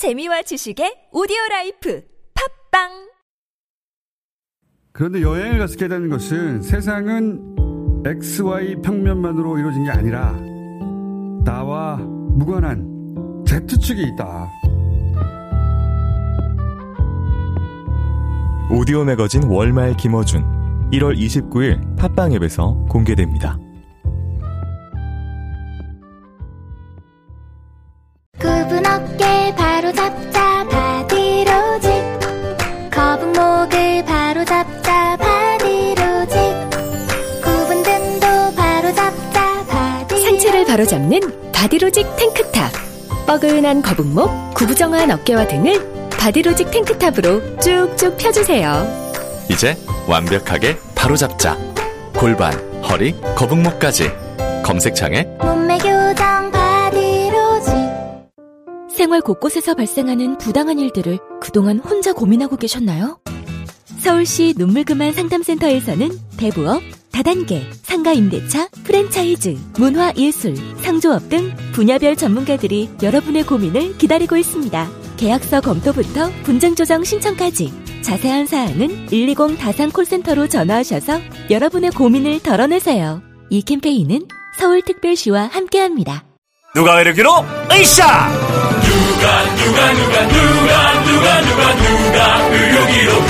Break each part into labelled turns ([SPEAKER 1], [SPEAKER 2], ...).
[SPEAKER 1] 재미와 지식의 오디오 라이프 팟빵
[SPEAKER 2] 그런데 여행을 갔게 되는 것은 세상은 XY 평면만으로 이루어진 게 아니라 나와 무관한 Z축이 있다.
[SPEAKER 3] 오디오 매거진 월말 김어준 1월 29일 팟빵 앱에서 공개됩니다.
[SPEAKER 1] 바로잡는 바디로직 탱크탑 뻐근한 거북목, 구부정한 어깨와 등을 바디로직 탱크탑으로 쭉쭉 펴주세요
[SPEAKER 4] 이제 완벽하게 바로잡자. 골반, 허리, 거북목까지. 검색창에
[SPEAKER 5] 몸매 교정 바디로직
[SPEAKER 1] 생활 곳곳에서 발생하는 부당한 일들을 그동안 혼자 고민하고 계셨나요? 서울시 눈물 그만 상담센터에서는 대부업, 다단계, 상가임대차, 프랜차이즈, 문화예술, 상조업 등 분야별 전문가들이 여러분의 고민을 기다리고 있습니다. 계약서 검토부터 분쟁 조정 신청까지 자세한 사항은 120 다산 콜센터로 전화하셔서 여러분의 고민을 덜어내세요. 이 캠페인은 서울특별시와 함께합니다.
[SPEAKER 6] 누가 이르기로 으쌰 누가 누가 누가 누가 누가 누가 누가 의료기로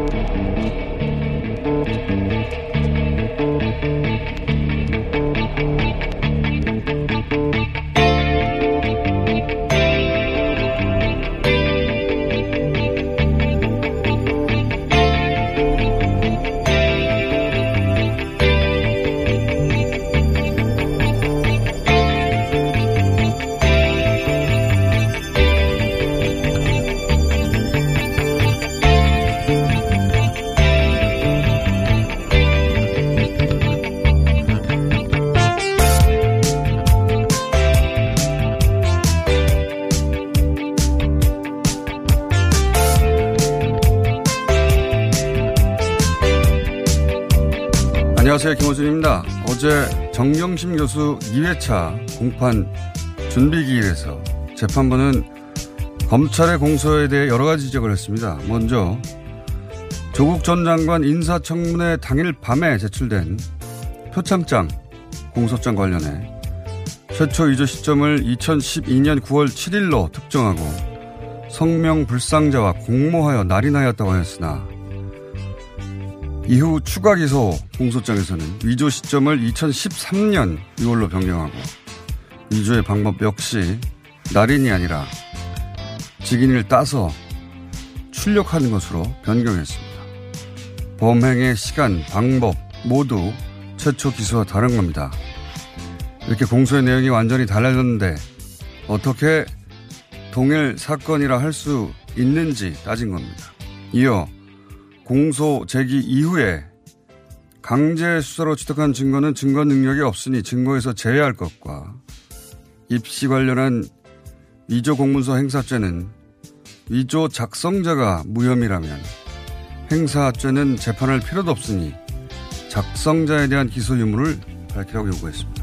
[SPEAKER 2] 안녕하세요. 김호준입니다. 어제 정경심 교수 2회차 공판 준비기일에서 재판부는 검찰의 공소에 대해 여러 가지 지적을 했습니다. 먼저 조국 전 장관 인사청문회 당일 밤에 제출된 표창장 공소장 관련해 최초 위조 시점을 2012년 9월 7일로 특정하고 성명 불상자와 공모하여 날인하였다고 하였으나 이후 추가 기소 공소장에서는 위조 시점을 2013년 6월로 변경하고 위조의 방법 역시 날인이 아니라 직인을 따서 출력하는 것으로 변경했습니다. 범행의 시간, 방법 모두 최초 기소와 다른 겁니다. 이렇게 공소의 내용이 완전히 달라졌는데 어떻게 동일 사건이라 할 수 있는지 따진 겁니다. 이어 공소 제기 이후에 강제 수사로 취득한 증거는 증거 능력이 없으니 증거에서 제외할 것과 입시 관련한 위조 공문서 행사죄는 위조 작성자가 무혐의라면 행사죄는 재판할 필요도 없으니 작성자에 대한 기소 유무를 밝히라고 요구했습니다.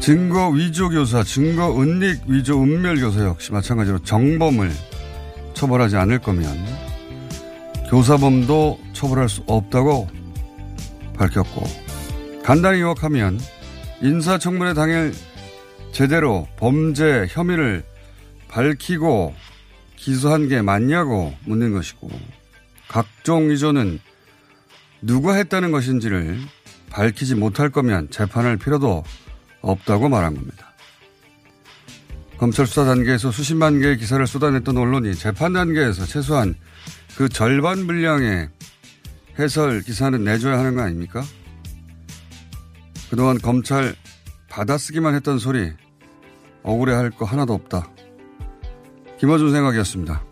[SPEAKER 2] 증거 위조 교사, 증거 은닉 위조 은멸 교사 역시 마찬가지로 정범을 처벌하지 않을 거면 교사범도 처벌할 수 없다고 밝혔고 간단히 요약하면 인사청문회 당일 제대로 범죄 혐의를 밝히고 기소한 게 맞냐고 묻는 것이고 각종 위조는 누가 했다는 것인지를 밝히지 못할 거면 재판할 필요도 없다고 말한 겁니다. 검찰 수사 단계에서 수십만 개의 기사를 쏟아냈던 언론이 재판 단계에서 최소한 그 절반 분량의 해설 기사는 내줘야 하는 거 아닙니까? 그동안 검찰 받아쓰기만 했던 소리 억울해 할 거 하나도 없다. 김어준 생각이었습니다.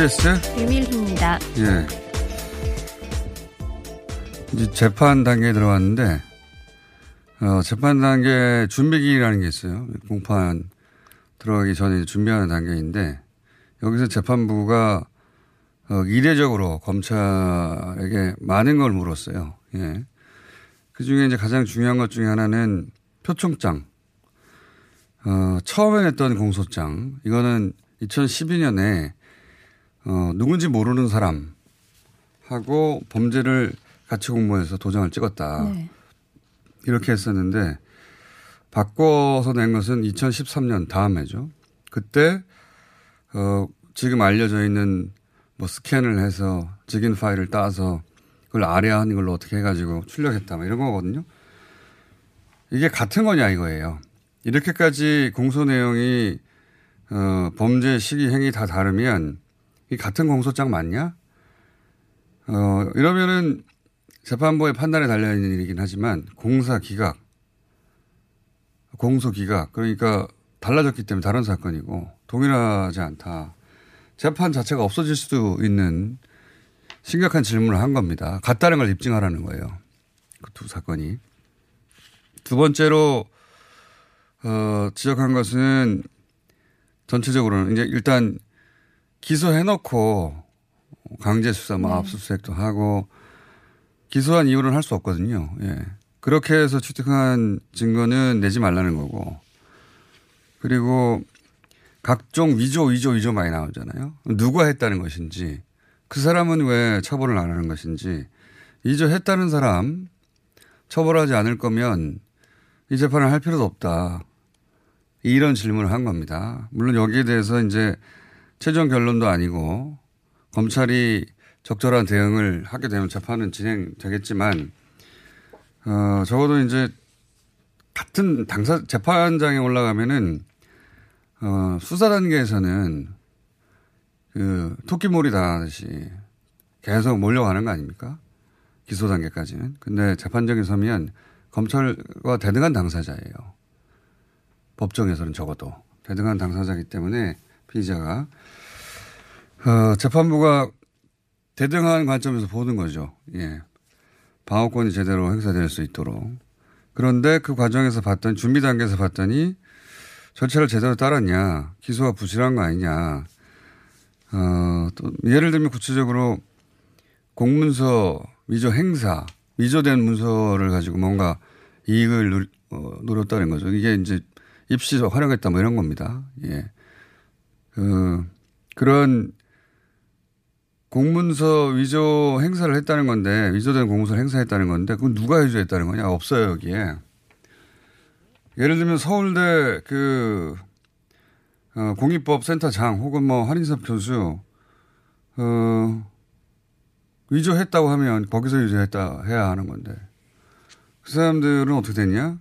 [SPEAKER 2] TBS
[SPEAKER 7] 유밀희입니다.
[SPEAKER 2] 예. 이제 재판 단계에 들어왔는데 어, 재판 단계 준비기라는 게 있어요. 공판 들어가기 전에 준비하는 단계인데 여기서 재판부가 어, 이례적으로 검찰에게 많은 걸 물었어요. 예. 그 중에 이제 가장 중요한 것 중에 하나는 표창장. 어, 처음에 냈던 공소장. 이거는 2012년에 어, 누군지 모르는 사람하고 범죄를 같이 공모해서 도장을 찍었다.
[SPEAKER 7] 네.
[SPEAKER 2] 이렇게 했었는데 바꿔서 낸 것은 2013년 다음 해죠. 그때 어, 지금 알려져 있는 뭐 스캔을 해서 직인 파일을 따서 그걸 아래한 걸로 어떻게 해가지고 출력했다 뭐 이런 거거든요. 이게 같은 거냐 이거예요. 이렇게까지 공소 내용이 어, 범죄 시기 행위 다 다르면 이 같은 공소장 맞냐? 어, 이러면은 재판부의 판단에 달려있는 일이긴 하지만 공사 기각, 공소 기각, 그러니까 달라졌기 때문에 다른 사건이고 동일하지 않다. 재판 자체가 없어질 수도 있는 심각한 질문을 한 겁니다. 같다는 걸 입증하라는 거예요. 그 두 사건이. 두 번째로, 어, 지적한 것은 전체적으로는 이제 일단 기소해놓고 강제 수사, 뭐 압수수색도 하고 기소한 이유는 할수 없거든요. 예. 그렇게 해서 취득한 증거는 내지 말라는 거고. 그리고 각종 위조, 위조, 위조 많이 나오잖아요. 누가 했다는 것인지, 그 사람은 왜 처벌을 안 하는 것인지, 위조했다는 사람 처벌하지 않을 거면 이 재판을 할 필요도 없다. 이런 질문을 한 겁니다. 물론 여기에 대해서 이제 최종 결론도 아니고 검찰이 적절한 대응을 하게 되면 재판은 진행되겠지만, 어, 적어도 이제 같은 당사, 재판장에 올라가면은, 어, 수사 단계에서는 그 토끼몰이 당하듯이 계속 몰려가는 거 아닙니까? 기소 단계까지는. 근데 재판정에 서면 검찰과 대등한 당사자예요. 법정에서는 적어도. 대등한 당사자이기 때문에 피의자가. 어, 재판부가 대등한 관점에서 보는 거죠. 예. 방어권이 제대로 행사될 수 있도록. 그런데 그 과정에서 봤던 준비 단계에서 봤더니 절차를 제대로 따랐냐, 기소가 부실한 거 아니냐. 어, 또 예를 들면 구체적으로 공문서 위조 행사, 위조된 문서를 가지고 뭔가 이익을 누, 어, 거죠. 이게 이제 입시 활용했다 뭐 이런 겁니다. 예. 그, 그런 공문서 위조 행사를 했다는 건데, 위조된 공문서를 행사했다는 건데, 그건 누가 위조했다는 거냐? 없어요, 여기에. 예를 들면 서울대 그, 어, 공익법 센터장 혹은 뭐 한인섭 교수, 어, 위조했다고 하면 거기서 위조했다 해야 하는 건데, 그 사람들은 어떻게 됐냐?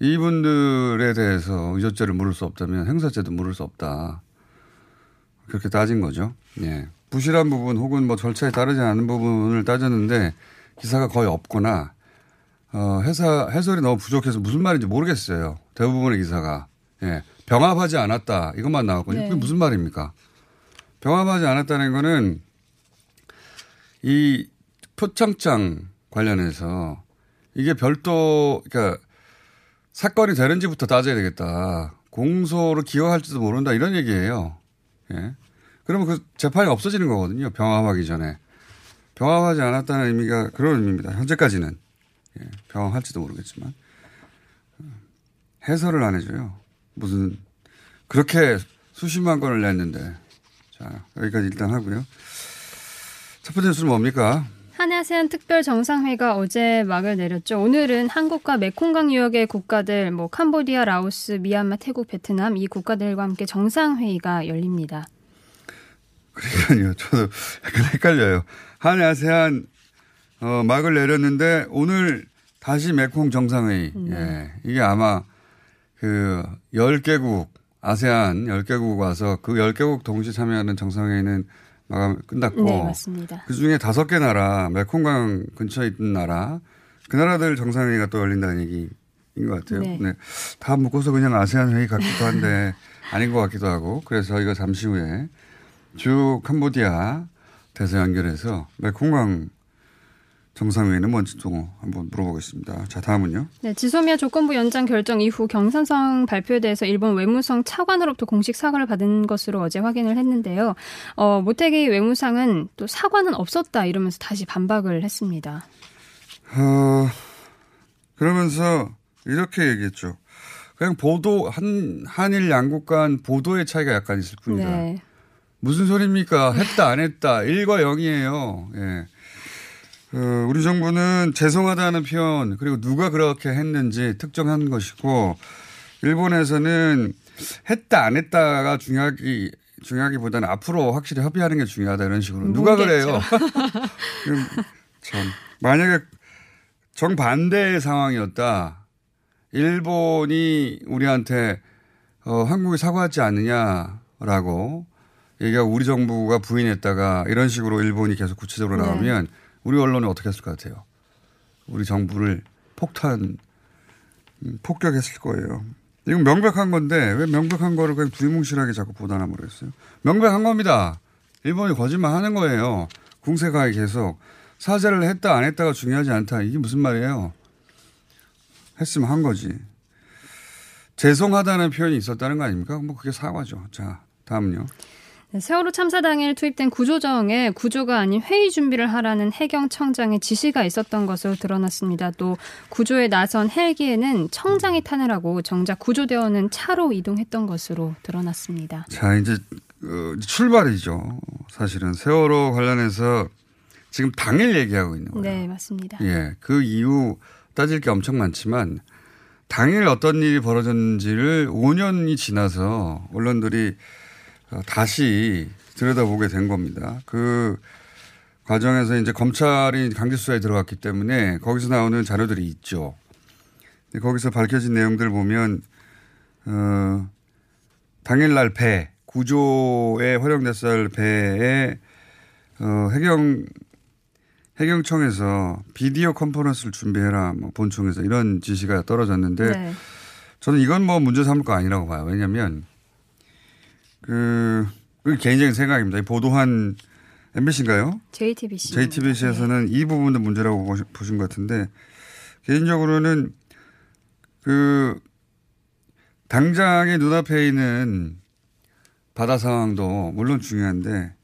[SPEAKER 2] 이분들에 대해서 위조죄를 물을 수 없다면 행사죄도 물을 수 없다. 그렇게 따진 거죠. 예. 부실한 부분 혹은 뭐 절차에 따르지 않은 부분을 따졌는데 기사가 거의 없거나 어, 해사, 해설이 너무 부족해서 무슨 말인지 모르겠어요. 대부분의 기사가. 예. 병합하지 않았다. 이것만 나왔거든요.
[SPEAKER 7] 네.
[SPEAKER 2] 그게 무슨 말입니까? 병합하지 않았다는 거는 이 표창장 관련해서 이게 별도, 그러니까 사건이 되는지부터 따져야 되겠다. 공소를 기여할지도 모른다. 이런 얘기예요. 예. 그러면 그 재판이 없어지는 거거든요. 병합하기 전에. 병합하지 않았다는 의미가 그런 의미입니다. 현재까지는. 예. 병합할지도 모르겠지만. 해설을 안 해줘요. 무슨, 그렇게 수십만 건을 냈는데. 자, 여기까지 일단 하고요. 첫 번째 뉴스는 뭡니까?
[SPEAKER 7] 한아세안 특별 정상회가 어제 막을 내렸죠. 오늘은 한국과 메콩강 유역의 국가들, 뭐 캄보디아, 라오스, 미얀마, 태국, 베트남 이 국가들과 함께 정상회의가 열립니다.
[SPEAKER 2] 그러니까요. 저도 약간 헷갈려요. 한 아세안 어, 막을 내렸는데 오늘 다시 메콩 정상회의. 예. 이게 아마 그 10개국 아세안 10개국 와서 그 10개국 동시 참여하는 정상회의는 마감 끝났고
[SPEAKER 7] 네, 맞습니다.
[SPEAKER 2] 그 중에 다섯 개 나라 메콩강 근처에 있는 나라 그 나라들 정상회의가 또 열린다는 얘기인 것 같아요.
[SPEAKER 7] 네.
[SPEAKER 2] 네. 다 묶어서 그냥 아세안 회의 같기도 한데 아닌 것 같기도 하고 그래서 저희가 잠시 후에 주 캄보디아 대사 연결해서 메콩강 정상회의는 뭔지 또 한번 물어보겠습니다. 자, 다음은요.
[SPEAKER 7] 네, 지소미아 조건부 연장 결정 이후 경산성 발표에 대해서 일본 외무성 차관으로부터 공식 사과를 받은 것으로 어제 확인을 했는데요. 어, 모태기 외무상은 또 사과는 없었다 이러면서 다시 반박을 했습니다.
[SPEAKER 2] 어, 그러면서 이렇게 얘기했죠. 그냥 보도 한 한일 양국 간 보도의 차이가 약간 있을 뿐이다.
[SPEAKER 7] 네.
[SPEAKER 2] 무슨 소리입니까? 했다 안 했다 1과 0이에요. 예. 어, 우리 정부는 죄송하다는 표현 그리고 누가 그렇게 했는지 특정한 것이고 일본에서는 했다 안 했다가 중요하기 중요하기보다는 앞으로 확실히 협의하는 게 중요하다 이런 식으로 누가 그래요? 음, 참 만약에 정반대의 상황이었다. 일본이 우리한테 어, 한국이 사과하지 않느냐라고 얘기하고 우리 정부가 부인했다가 이런 식으로 일본이 계속 구체적으로
[SPEAKER 7] 네.
[SPEAKER 2] 나오면 우리 언론이 어떻게 했을 것 같아요? 우리 정부를 폭탄, 음, 폭격했을 거예요. 이건 명백한 건데 왜 명백한 거를 그냥 두리뭉실하게 자꾸 보도하나 모르겠어요. 명백한 겁니다. 일본이 거짓말 하는 거예요. 궁세가에 계속 사죄를 했다 안 했다가 중요하지 않다. 이게 무슨 말이에요? 했으면 한 거지. 죄송하다는 표현이 있었다는 거 아닙니까? 뭐 그게 사과죠. 자, 다음은요.
[SPEAKER 7] 네, 세월호 참사 당일 투입된 구조정에 구조가 아닌 회의 준비를 하라는 해경 청장의 지시가 있었던 것으로 드러났습니다. 또 구조에 나선 헬기에는 청장이 타느라고 정작 구조대원은 차로 이동했던 것으로 드러났습니다.
[SPEAKER 2] 자, 이제 어, 출발이죠. 사실은 세월호 관련해서 지금 당일 얘기하고 있는 거예요.
[SPEAKER 7] 네, 맞습니다.
[SPEAKER 2] 예, 그 이후 따질 게 엄청 많지만 당일 어떤 일이 벌어졌는지를 5년이 지나서 언론들이 어, 다시 들여다보게 된 겁니다. 그 과정에서 이제 검찰이 강제 수사에 들어갔기 때문에 거기서 나오는 자료들이 있죠. 근데 거기서 밝혀진 내용들 보면 어, 당일날 배 구조에 활용됐을 배에 어, 해경 해경청에서 비디오 컨퍼런스를 준비해라 뭐 본청에서 이런 지시가 떨어졌는데
[SPEAKER 7] 네.
[SPEAKER 2] 저는 이건 뭐 문제 삼을 거 아니라고 봐요. 왜냐하면 그, 그 개인적인 생각입니다. 이 보도한 MBC인가요?
[SPEAKER 7] JTBC.
[SPEAKER 2] JTBC에서는 이 부분도 문제라고 보시- 보신 것 같은데 개인적으로는 그 당장의 눈앞에 있는 바다 상황도 물론 중요한데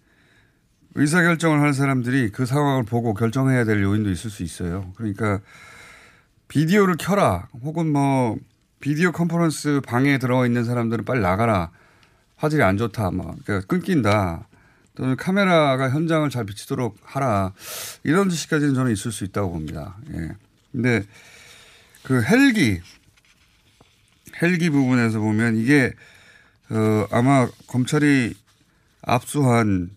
[SPEAKER 2] 의사결정을 할 사람들이 그 상황을 보고 결정해야 될 요인도 있을 수 있어요. 그러니까 비디오를 켜라 혹은 뭐 비디오 컨퍼런스 방에 들어가 있는 사람들은 빨리 나가라 화질이 안 좋다 막 그러니까 끊긴다 또는 카메라가 현장을 잘 비치도록 하라 이런 지시까지는 저는 있을 수 있다고 봅니다. 예. 근데 그 헬기 헬기 부분에서 보면 이게 어 아마 검찰이 압수한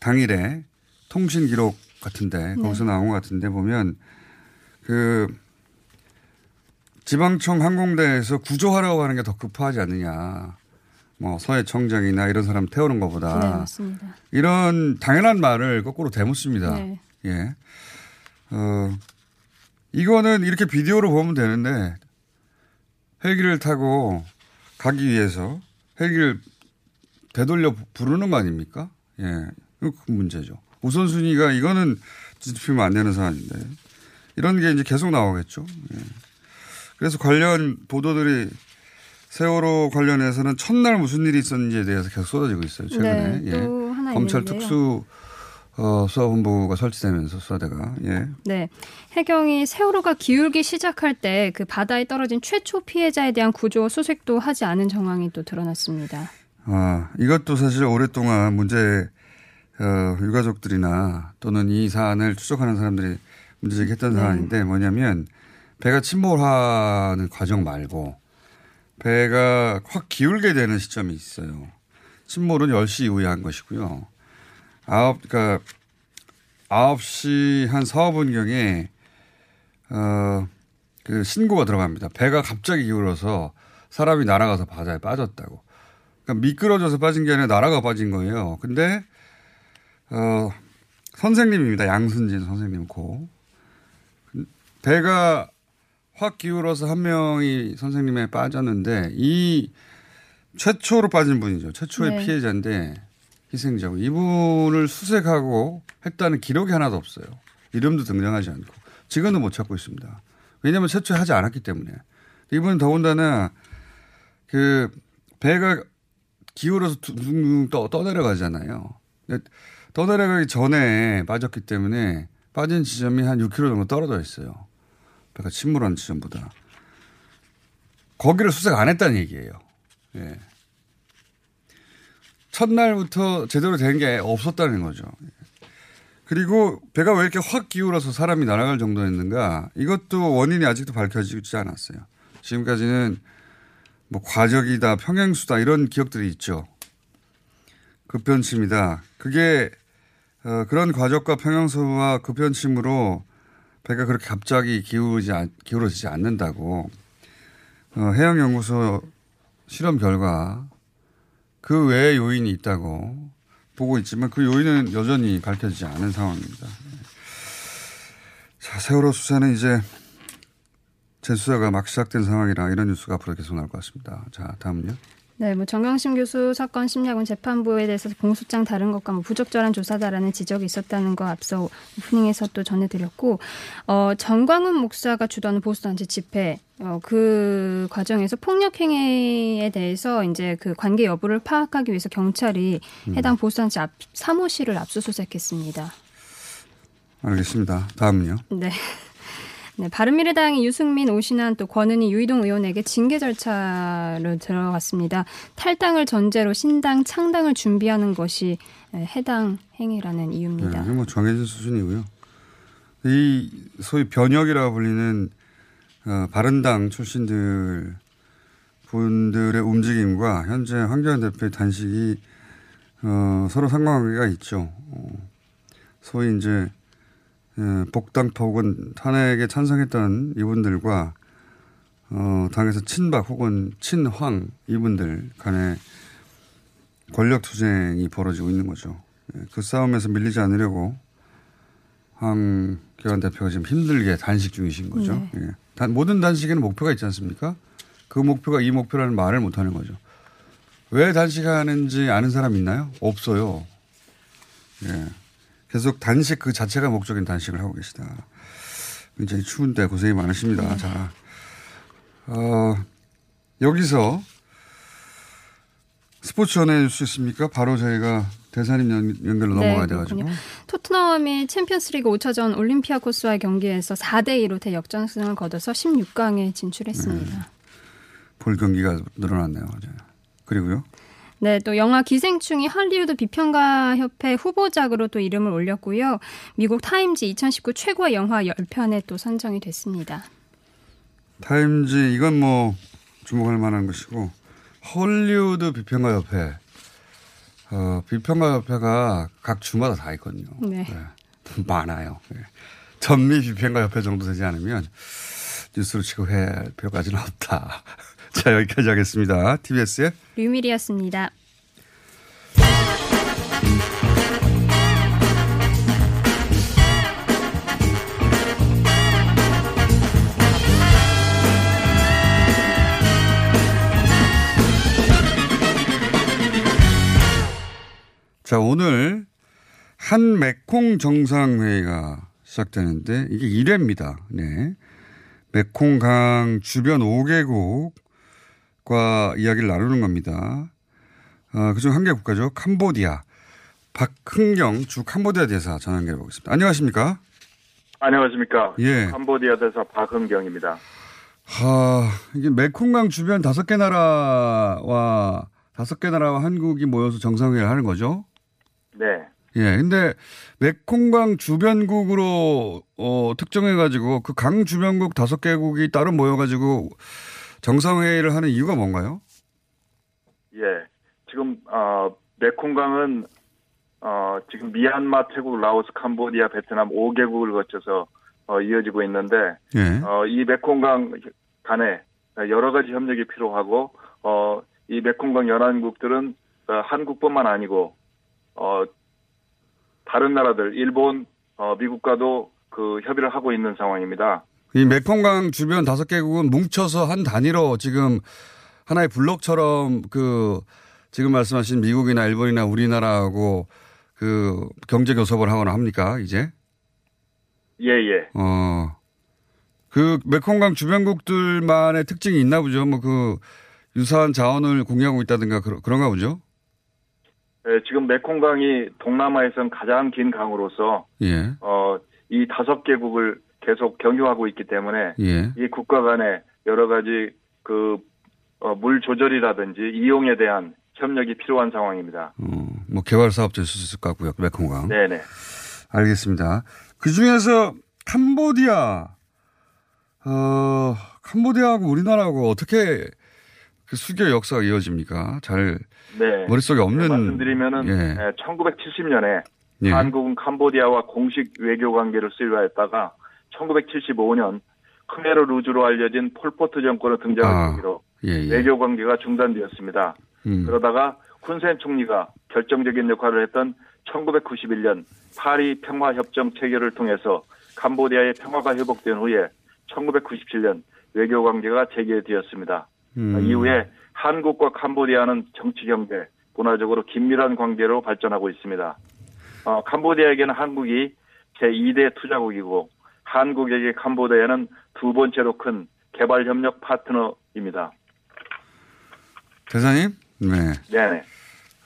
[SPEAKER 2] 당일에 통신 기록 같은데 거기서 나온 것 같은데 보면 그 지방청 항공대에서 구조하라고 하는 게 더 급하지 않느냐. 뭐 서해 청장이나 이런 사람 태우는 것보다
[SPEAKER 7] 네, 맞습니다.
[SPEAKER 2] 이런 당연한 말을 거꾸로 대묻습니다.
[SPEAKER 7] 네.
[SPEAKER 2] 예. 어, 이거는 이렇게 비디오로 보면 되는데 헬기를 타고 가기 위해서 헬기를 되돌려 부르는 거 아닙니까? 예. 그 문제죠. 우선순위가 이거는 뒤집히면 안 되는 사안인데 이런 게 이제 계속 나오겠죠. 예. 그래서 관련 보도들이 세월호 관련해서는 첫날 무슨 일이 있었는지에 대해서 계속 쏟아지고 있어요. 최근에.
[SPEAKER 7] 네,
[SPEAKER 2] 예.
[SPEAKER 7] 또 하나
[SPEAKER 2] 검찰
[SPEAKER 7] 있는데요.
[SPEAKER 2] 특수 어, 수사본부가 설치되면서 수사대가 예.
[SPEAKER 7] 네. 해경이 세월호가 기울기 시작할 때 그 바다에 떨어진 최초 피해자에 대한 구조 수색도 하지 않은 정황이 또 드러났습니다.
[SPEAKER 2] 아 이것도 사실 오랫동안 문제 어, 유가족들이나 또는 이 사안을 추적하는 사람들이 문제 제기했던
[SPEAKER 7] 네.
[SPEAKER 2] 사안인데 뭐냐면 배가 침몰하는 과정 말고 배가 확 기울게 되는 시점이 있어요. 침몰은 10시 이후에 한 것이고요. 아홉, 그러니까 9시 한 4, 5분경에 어, 그 신고가 들어갑니다. 배가 갑자기 기울어서 사람이 날아가서 바다에 빠졌다고. 그러니까 미끄러져서 빠진 게 아니라 날아가 빠진 거예요. 근데 어, 선생님입니다. 양순진 선생님 고. 배가 확 기울어서 한 명이 선생님에 빠졌는데 이 최초로 빠진 분이죠. 최초의
[SPEAKER 7] 네.
[SPEAKER 2] 피해자인데 희생자고 이분을 수색하고 했다는 기록이 하나도 없어요. 이름도 등장하지 않고 지금도 못 찾고 있습니다. 왜냐하면 최초에 하지 않았기 때문에 이분은 더군다나 그 배가 기울어서 둥둥 떠, 떠내려가잖아요. 떠내려가기 전에 빠졌기 때문에 빠진 지점이 한 6km 정도 떨어져 있어요. 배가 침몰한 지점보다. 거기를 수색 안 했다는 얘기예요. 예. 첫날부터 제대로 된 게 없었다는 거죠. 그리고 배가 왜 이렇게 확 기울어서 사람이 날아갈 정도였는가 이것도 원인이 아직도 밝혀지지 않았어요. 지금까지는 뭐 과적이다, 평행수다 이런 기억들이 있죠. 급변침이다. 그게 어, 그런 과적과 평행수와 급변침으로 배가 그렇게 갑자기 기울지 기울어지지 않는다고 어, 해양연구소 실험 결과 그 외에 요인이 있다고 보고 있지만 그 요인은 여전히 밝혀지지 않은 상황입니다. 자, 세월호 수사는 이제 재수사가 막 시작된 상황이라 이런 뉴스가 앞으로 계속 나올 것 같습니다. 자, 다음은요.
[SPEAKER 7] 네, 뭐 정경심 교수 사건 심리학은 재판부에 대해서 공소장 다른 것과 뭐 부적절한 조사다라는 지적이 있었다는 거 앞서 오프닝에서 또 전해드렸고, 어, 정광훈 목사가 주도하는 보수단체 집회, 어, 그 과정에서 폭력행위에 대해서 이제 그 관계 여부를 파악하기 위해서 경찰이 음. 해당 보수단체 앞, 사무실을 압수수색했습니다.
[SPEAKER 2] 알겠습니다. 다음은요.
[SPEAKER 7] 네. 네, 바른미래당이 유승민, 오신환 또 권은희, 유이동 의원에게 징계 절차를 들어갔습니다. 탈당을 전제로 신당 창당을 준비하는 것이 해당 행위라는 이유입니다.
[SPEAKER 2] 네, 뭐 정해진 수준이고요. 이 소위 변혁이라고 불리는 어, 바른당 출신들 분들의 움직임과 현재 황교안 대표의 단식이 어, 서로 상관관계가 있죠. 어, 소위 이제 예, 복당파 혹은 탄핵에 찬성했던 이분들과 어, 당에서 친박 혹은 친황 이분들 간에 권력 투쟁이 벌어지고 있는 거죠. 예, 그 싸움에서 밀리지 않으려고 황 교안 대표가 지금 힘들게 단식 중이신 거죠. 네. 예. 단, 모든 단식에는 목표가 있지 않습니까? 그 목표가 이 목표라는 말을 못 하는 거죠. 왜 단식하는지 아는 사람 있나요? 없어요. 예. 계속 단식 그 자체가 목적인 단식을 하고 계시다. 굉장히 추운데 고생이 많으십니다. 네. 자, 어, 여기서 스포츠 전해 줄수 있습니까? 바로 저희가 대사님 연결로 네, 넘어가야 돼가지고.
[SPEAKER 7] 토트넘이 챔피언스리그 5차전 올림피아코스와의 경기에서 4대 2로 대역전승을 거둬서 16강에 진출했습니다. 네.
[SPEAKER 2] 볼 경기가 늘어났네요. 그리고요.
[SPEAKER 7] 네, 또 영화 기생충이 할리우드 비평가 협회 후보작으로 또 이름을 올렸고요. 미국 타임즈 2019 최고의 영화 10편에 또 선정이 됐습니다.
[SPEAKER 2] 타임즈 이건 뭐 주목할 만한 것이고 헐리우드 비평가 협회 어, 비평가 협회가 각 주마다 다 있거든요. 네. 네. 많아요. 네. 전미 비평가 협회 정도 되지 않으면 뉴스로 취급할 필요까지는 없다. 자, 여기까지 하겠습니다. TBS의
[SPEAKER 7] 류미리였습니다.
[SPEAKER 2] 자, 오늘 한 메콩 정상회의가 시작되는데 이게 1회입니다. 네. 메콩강 주변 5개국 과 이야기를 나누는 겁니다. 어, 그중 한 개 국가죠. 캄보디아. 박흥경 주 캄보디아 대사 전화 연결해 보겠습니다. 안녕하십니까?
[SPEAKER 8] 안녕하십니까? 예. 캄보디아 대사 박흥경입니다.
[SPEAKER 2] 하, 이게 메콩강 주변 다섯 개 나라와 다섯 개 나라와 한국이 모여서 정상회의를 하는 거죠?
[SPEAKER 8] 네.
[SPEAKER 2] 예. 근데 메콩강 주변국으로 어, 특정해가지고 그 강 주변국 다섯 개국이 따로 모여가지고 정상회의를 하는 이유가 뭔가요?
[SPEAKER 8] 예. 지금, 어, 메콩강은, 어, 지금 미얀마, 태국, 라오스, 캄보디아, 베트남 5개국을 거쳐서, 어, 이어지고 있는데, 예. 어, 이 메콩강 간에 여러 가지 협력이 필요하고, 어, 이 메콩강 연안국들은 어, 한국뿐만 아니고, 어, 다른 나라들, 일본, 어, 미국과도 그 협의를 하고 있는 상황입니다.
[SPEAKER 2] 이 메콩강 주변 다섯 개국은 뭉쳐서 한 단위로 지금 하나의 블록처럼 그 지금 말씀하신 미국이나 일본이나 우리나라하고 그 경제 교섭을 하거나 합니까 이제?
[SPEAKER 8] 예 예.
[SPEAKER 2] 어. 그 메콩강 주변국들만의 특징이 있나 보죠. 뭐 그 유사한 자원을 공유하고 있다든가 그런, 그런가 보죠.
[SPEAKER 8] 예, 지금 메콩강이 동남아에선 가장 긴 강으로서
[SPEAKER 2] 예.
[SPEAKER 8] 어, 이 다섯 개국을 계속 경유하고 있기 때문에
[SPEAKER 2] 예.
[SPEAKER 8] 이 국가 간에 여러 가지 그, 어, 물 조절이라든지 이용에 대한 협력이 필요한 상황입니다.
[SPEAKER 2] 어, 뭐 개발 사업도 있을 수 있을 것 같고요. 메콩강.
[SPEAKER 8] 네네.
[SPEAKER 2] 알겠습니다. 그 중에서 캄보디아, 어, 캄보디아하고 우리나라하고 어떻게 그 수교 역사가 이어집니까? 잘
[SPEAKER 8] 네.
[SPEAKER 2] 머릿속에 없는.
[SPEAKER 8] 말씀드리면은
[SPEAKER 2] 예.
[SPEAKER 8] 1970년에
[SPEAKER 2] 예.
[SPEAKER 8] 한국은 캄보디아와 공식 외교 관계를 수립하였다가 1975년 크메르 루즈로 알려진 폴포트 정권의 등장을
[SPEAKER 2] 아,
[SPEAKER 8] 계기로
[SPEAKER 2] 예, 예.
[SPEAKER 8] 외교 관계가 중단되었습니다.
[SPEAKER 2] 음.
[SPEAKER 8] 그러다가 훈센 총리가 결정적인 역할을 했던 1991년 파리 평화협정 체결을 통해서 캄보디아의 평화가 회복된 후에 1997년 외교 관계가 재개되었습니다.
[SPEAKER 2] 음.
[SPEAKER 8] 이후에 한국과 캄보디아는 정치 경제, 문화적으로 긴밀한 관계로 발전하고 있습니다. 어, 캄보디아에게는 한국이 제2대 투자국이고 한국에게 캄보디아는 두 번째로 큰 개발 협력 파트너입니다.
[SPEAKER 2] 대사님? 네.
[SPEAKER 8] 네네.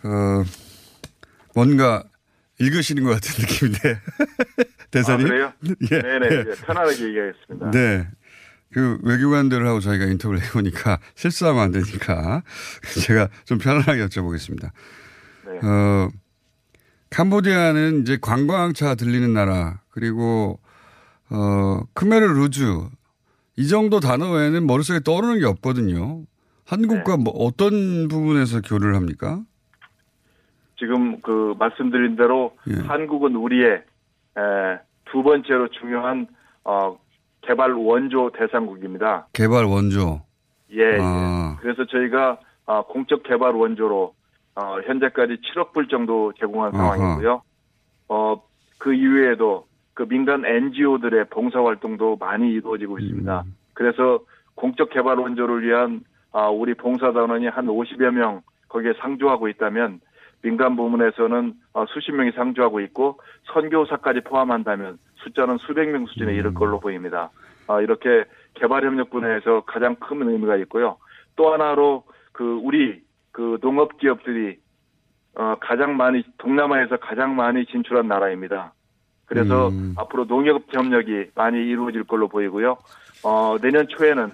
[SPEAKER 2] 어, 뭔가 읽으시는 것 같은 느낌인데. 대사님?
[SPEAKER 8] 아, 그래요?
[SPEAKER 2] 예.
[SPEAKER 8] 네네.
[SPEAKER 2] 예.
[SPEAKER 8] 예, 편안하게 얘기하겠습니다.
[SPEAKER 2] 네. 그 외교관들하고 저희가 인터뷰를 해보니까 실수하면 안 되니까 제가 좀 편안하게 여쭤보겠습니다.
[SPEAKER 8] 네.
[SPEAKER 2] 어, 캄보디아는 이제 관광차 들리는 나라 그리고 어, 크메르 루즈 이 정도 단어 외에는 머릿속에 떠오르는 게 없거든요. 한국과
[SPEAKER 8] 네.
[SPEAKER 2] 뭐 어떤 부분에서 교류를 합니까?
[SPEAKER 8] 지금 그 말씀드린 대로
[SPEAKER 2] 예.
[SPEAKER 8] 한국은 우리의 에, 두 번째로 중요한 어, 개발 원조 대상국입니다.
[SPEAKER 2] 개발 원조.
[SPEAKER 8] 예.
[SPEAKER 2] 아.
[SPEAKER 8] 예. 그래서 저희가 어, 공적 개발 원조로 어, 현재까지 7억 불 정도 제공한
[SPEAKER 2] 아하.
[SPEAKER 8] 상황이고요. 어, 그 이외에도 그 민간 NGO들의 봉사 활동도 많이 이루어지고 있습니다.
[SPEAKER 2] 음.
[SPEAKER 8] 그래서 공적 개발 원조를 위한 아, 우리 봉사단원이 한 50여 명 거기에 상주하고 있다면 민간 부문에서는 어, 수십 명이 상주하고 있고 선교사까지 포함한다면 숫자는 수백 명 수준에 이를 걸로 보입니다. 아, 이렇게 개발 협력 분야에서 가장 큰 의미가 있고요. 또 하나로 그 우리 그 농업 기업들이 어, 가장 많이 동남아에서 가장 많이 진출한 나라입니다. 그래서
[SPEAKER 2] 음.
[SPEAKER 8] 앞으로 농업 협력이 많이 이루어질 걸로 보이고요. 어, 내년 초에는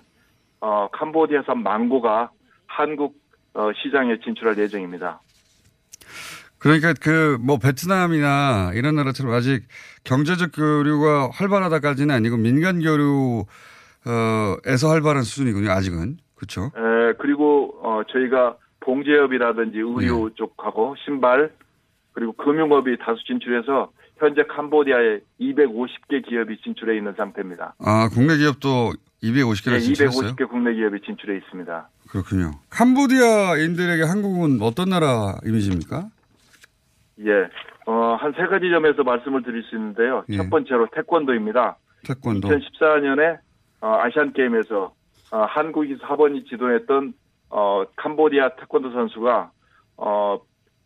[SPEAKER 8] 어, 캄보디아산 망고가 한국 어, 시장에 진출할 예정입니다.
[SPEAKER 2] 그러니까 그 뭐 베트남이나 이런 나라처럼 아직 경제적 교류가 활발하다까지는 아니고 민간 교류에서 활발한 수준이군요. 아직은 그렇죠.
[SPEAKER 8] 에, 그리고 어, 저희가 봉제업이라든지 의류
[SPEAKER 2] 네.
[SPEAKER 8] 쪽하고 신발 그리고 금융업이 다수 진출해서 현재 캄보디아에 250개 기업이 진출해 있는 상태입니다.
[SPEAKER 2] 아 국내 기업도 250개나
[SPEAKER 8] 예,
[SPEAKER 2] 진출했어요.
[SPEAKER 8] 250개 국내 기업이 진출해 있습니다.
[SPEAKER 2] 그렇군요. 캄보디아인들에게 한국은 어떤 나라 이미지입니까?
[SPEAKER 8] 예, 어, 한 세 가지 점에서 말씀을 드릴 수 있는데요.
[SPEAKER 2] 예.
[SPEAKER 8] 첫 번째로 태권도입니다.
[SPEAKER 2] 태권도.
[SPEAKER 8] 2014년에 어, 아시안 게임에서 어, 한국이 4번이 지도했던 어, 캄보디아 태권도 선수가 어,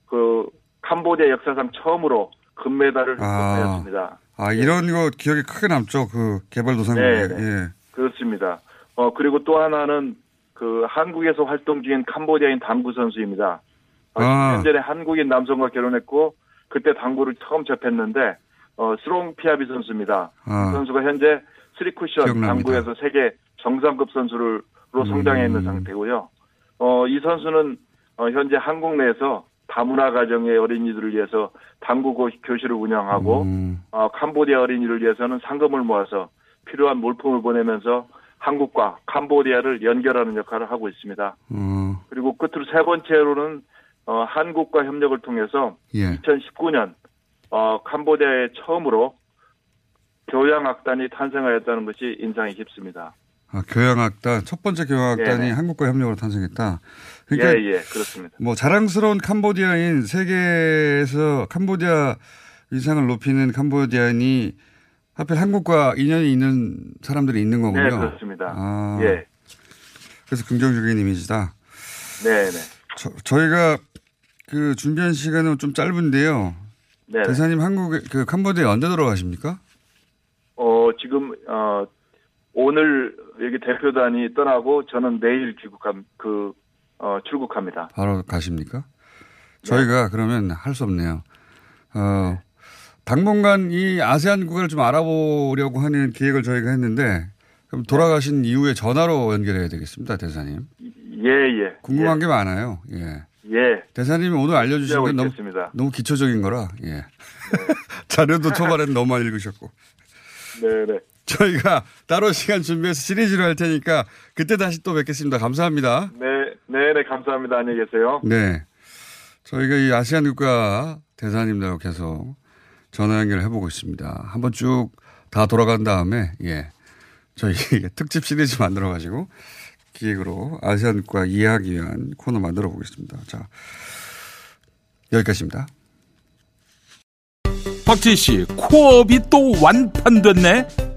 [SPEAKER 8] 그 캄보디아 역사상 처음으로 금메달을
[SPEAKER 2] 아.
[SPEAKER 8] 획득하였습니다.
[SPEAKER 2] 아 이런 거 기억에 크게 남죠. 그 개발 도상국에.
[SPEAKER 8] 네, 네.
[SPEAKER 2] 예.
[SPEAKER 8] 그렇습니다. 어, 그리고 또 하나는 그 한국에서 활동 중인 캄보디아인 당구 선수입니다. 어,
[SPEAKER 2] 아.
[SPEAKER 8] 10년 전에 한국인 남성과 결혼했고 그때 당구를 처음 접했는데 어, 스롱 피아비 선수입니다.
[SPEAKER 2] 아.
[SPEAKER 8] 그 선수가 현재 스리쿠션
[SPEAKER 2] 기억납니다.
[SPEAKER 8] 당구에서 세계 정상급 선수로 성장해 있는
[SPEAKER 2] 음.
[SPEAKER 8] 상태고요. 어, 이 선수는 어, 현재 한국 내에서 다문화 가정의 어린이들을 위해서 당구 고- 교실을 운영하고
[SPEAKER 2] 음.
[SPEAKER 8] 어, 캄보디아 어린이를 위해서는 상금을 모아서 필요한 물품을 보내면서 한국과 캄보디아를 연결하는 역할을 하고 있습니다.
[SPEAKER 2] 어,
[SPEAKER 8] 그리고 끝으로 세 번째로는 어, 한국과 협력을 통해서
[SPEAKER 2] 예.
[SPEAKER 8] 2019년 어, 캄보디아에 처음으로 교양악단이 탄생하였다는 것이 인상이 깊습니다.
[SPEAKER 2] 아, 교양악단 첫 번째 교양악단이
[SPEAKER 8] 네네.
[SPEAKER 2] 한국과 협력으로 탄생했다. 그러니까
[SPEAKER 8] 예, 예, 그렇습니다.
[SPEAKER 2] 뭐 자랑스러운 캄보디아인 세계에서 캄보디아 위상을 높이는 캄보디아인이 하필 한국과 인연이 있는 사람들이 있는 거군요.
[SPEAKER 8] 네, 그렇습니다.
[SPEAKER 2] 아,
[SPEAKER 8] 예,
[SPEAKER 2] 그래서 긍정적인 이미지다.
[SPEAKER 8] 네, 네.
[SPEAKER 2] 저, 저희가 그 준비한 시간은 좀 짧은데요. 네. 대사님 한국에 그 캄보디아에 언제 들어가십니까?
[SPEAKER 8] 어 지금 어 오늘 여기 대표단이 떠나고 저는 내일 귀국함 그 어, 출국합니다.
[SPEAKER 2] 바로 가십니까? 네. 저희가 그러면 할 수 없네요. 어 당분간 이 아세안국을 좀 알아보려고 하는 기획을 저희가 했는데 그럼 돌아가신 이후에 전화로 연결해야 되겠습니다, 대사님.
[SPEAKER 8] 예, 예.
[SPEAKER 2] 궁금한
[SPEAKER 8] 예.
[SPEAKER 2] 게 많아요. 예.
[SPEAKER 8] 예.
[SPEAKER 2] 대사님이 오늘 알려주신 건 너무, 너무 기초적인 거라, 예. 네. 자료도 초반에는 너무 많이 읽으셨고.
[SPEAKER 8] 네 네. 네.
[SPEAKER 2] 저희가 따로 시간 준비해서 시리즈로 할 테니까 그때 다시 또 뵙겠습니다. 감사합니다.
[SPEAKER 8] 네, 네네, 네, 감사합니다. 안녕히 계세요.
[SPEAKER 2] 네. 저희가 이 아시안 국가 대사님들하고 계속 전화 연결을 해보고 있습니다. 한번 쭉 다 돌아간 다음에, 예. 저희 특집 시리즈 만들어가지고 기획으로 아시안과 이해하기 위한 코너 만들어 보겠습니다. 자, 여기까지입니다.
[SPEAKER 9] 박지 씨, 코업이 또 완판됐네?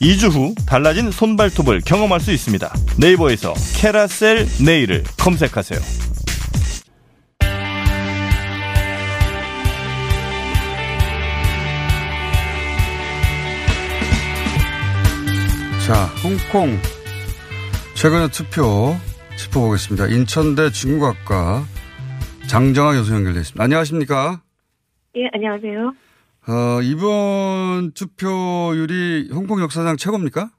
[SPEAKER 10] 2주 후 달라진 손발톱을 경험할 수 있습니다. 네이버에서 캐라셀 네일을 검색하세요.
[SPEAKER 2] 자, 홍콩 최근의 투표 짚어보겠습니다. 인천대 중국학과 장정아 교수 연결되어 있습니다. 안녕하십니까?
[SPEAKER 11] 예, 안녕하세요.
[SPEAKER 2] 어, 이번 투표율이 홍콩 역사상 최고입니까?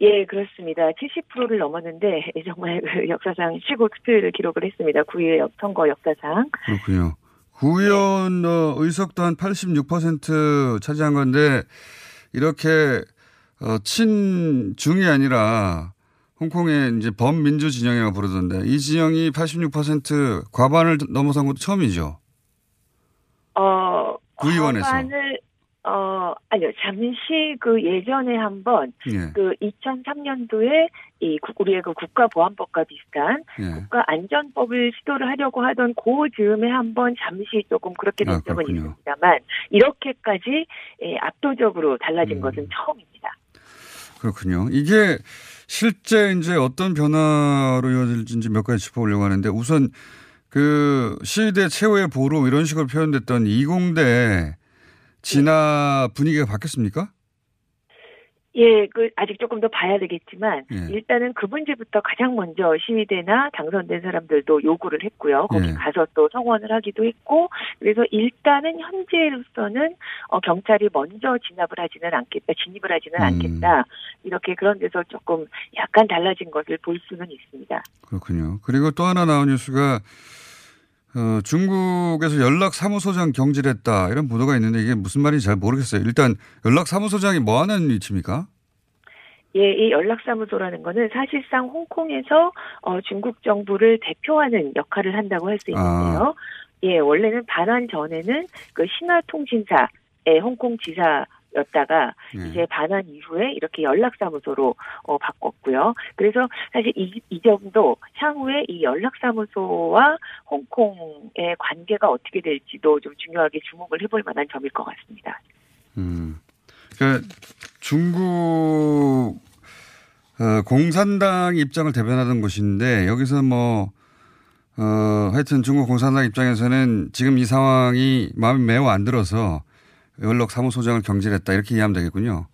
[SPEAKER 11] 예, 그렇습니다. 70%를 넘었는데 정말 그 역사상 최고 투표율을 기록을 했습니다. 구의회 선거 역사상.
[SPEAKER 2] 그렇군요. 구의원 네. 어, 의석도 한 86% 차지한 건데 이렇게 어, 친중이 아니라 홍콩의 이제 범민주 진영이라고 부르던데 이 진영이 86% 과반을 넘어선 것도 처음이죠.
[SPEAKER 11] 어,
[SPEAKER 2] 구 의원에서.
[SPEAKER 11] 과반을 어 아니요 잠시 그 예전에 한번 예. 그 2003년도에 이 우리의 그 국가보안법과 비슷한 예. 국가안전법을 시도를 하려고 하던 그 즈음에 한번 잠시 조금 그렇게 된 아, 적은 있습니다만 이렇게까지 예, 압도적으로 달라진 음. 것은 처음입니다.
[SPEAKER 2] 그렇군요. 이게 실제 이제 어떤 변화로 이어질지 몇 가지 짚어보려고 하는데 우선 그 시대 최후의 보루 이런 식으로 표현됐던 이공대 진화 분위기가 바뀌었습니까?
[SPEAKER 11] 예, 그 아직 조금 더 봐야 되겠지만 예. 일단은 그 문제부터 가장 먼저 시위대나 당선된 사람들도 요구를 했고요. 거기 예. 가서 또 성원을 하기도 했고 그래서 일단은 현재로서는 어, 경찰이 먼저 진압을 하지는 않겠다, 진입을 하지는 음. 않겠다 이렇게 그런 데서 조금 약간 달라진 것을 볼 수는 있습니다.
[SPEAKER 2] 그렇군요. 그리고 또 하나 나온 뉴스가 어, 중국에서 연락사무소장 경질했다 이런 보도가 있는데 이게 무슨 말인지 잘 모르겠어요. 일단 연락사무소장이 뭐 하는 위치입니까?
[SPEAKER 11] 예, 이 연락사무소라는 거는 사실상 홍콩에서 어, 중국 정부를 대표하는 역할을 한다고 할 수 있는데요. 아. 예, 원래는 반환 전에는 그 신화통신사의 홍콩 지사 였다가 네. 이제 반환 이후에 이렇게 연락사무소로 어, 바꿨고요. 그래서 사실 이, 이 정도 향후에 이 연락사무소와 홍콩의 관계가 어떻게 될지도 좀 중요하게 주목을 해볼 만한 점일 것 같습니다.
[SPEAKER 2] 음, 그 중국 어, 공산당 입장을 대변하던 곳인데 여기서 뭐 어, 하여튼 중국 공산당 입장에서는 지금 이 상황이 마음이 매우 안 들어서 연락 사무소장을 경질했다 이렇게 이해하면 되겠군요.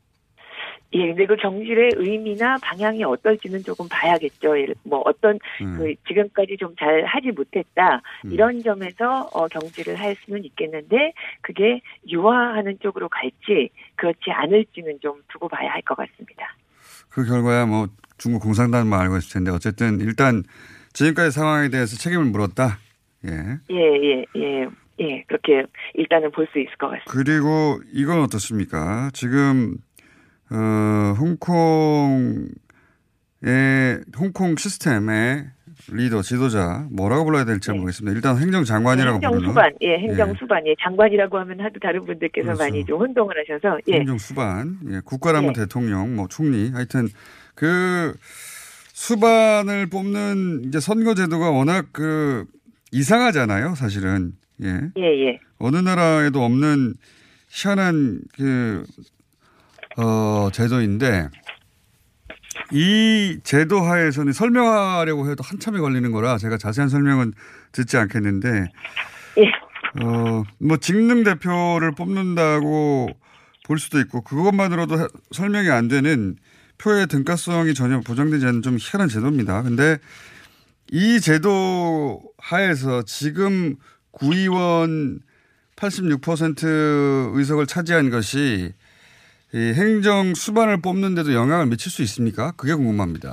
[SPEAKER 11] 예, 근데 그 경질의 의미나 방향이 어떨지는 조금 봐야겠죠. 뭐 어떤 음. 그 지금까지 좀 잘 하지 못했다 음. 이런 점에서 어, 경질을 할 수는 있겠는데 그게 유화하는 쪽으로 갈지 그렇지 않을지는 좀 두고 봐야 할 것 같습니다.
[SPEAKER 2] 그 결과야 뭐 중국 공산당만 알고 있을 텐데 어쨌든 일단 지금까지 상황에 대해서 책임을 물었다. 예.
[SPEAKER 11] 예, 예, 예. 예, 그렇게 일단은 볼 수 있을 것 같습니다.
[SPEAKER 2] 그리고 이건 어떻습니까? 지금 어, 홍콩의 홍콩 시스템의 리더, 지도자 뭐라고 불러야 될지 네. 모르겠습니다. 일단 행정장관이라고
[SPEAKER 11] 네, 행정수반, 예, 행정수반, 예. 장관이라고 하면 하도 다른 분들께서 그렇죠. 많이 좀 혼동을 하셔서
[SPEAKER 2] 예. 행정수반, 예, 국가라면 예. 대통령, 뭐 총리, 하여튼 그 수반을 뽑는 이제 선거제도가 워낙 그 이상하잖아요, 사실은. 예.
[SPEAKER 11] 예, 예.
[SPEAKER 2] 어느 나라에도 없는 희한한 그, 어, 제도인데 이 제도 하에서는 설명하려고 해도 한참이 걸리는 거라 제가 자세한 설명은 듣지 않겠는데
[SPEAKER 11] 예.
[SPEAKER 2] 어, 뭐 직능 대표를 뽑는다고 볼 수도 있고 그것만으로도 설명이 안 되는 표의 등가성이 전혀 보장되지 않는 좀 희한한 제도입니다. 근데 이 제도 하에서 지금 구의원 86% 의석을 차지한 것이 이 행정 수반을 뽑는데도 영향을 미칠 수 있습니까? 그게 궁금합니다.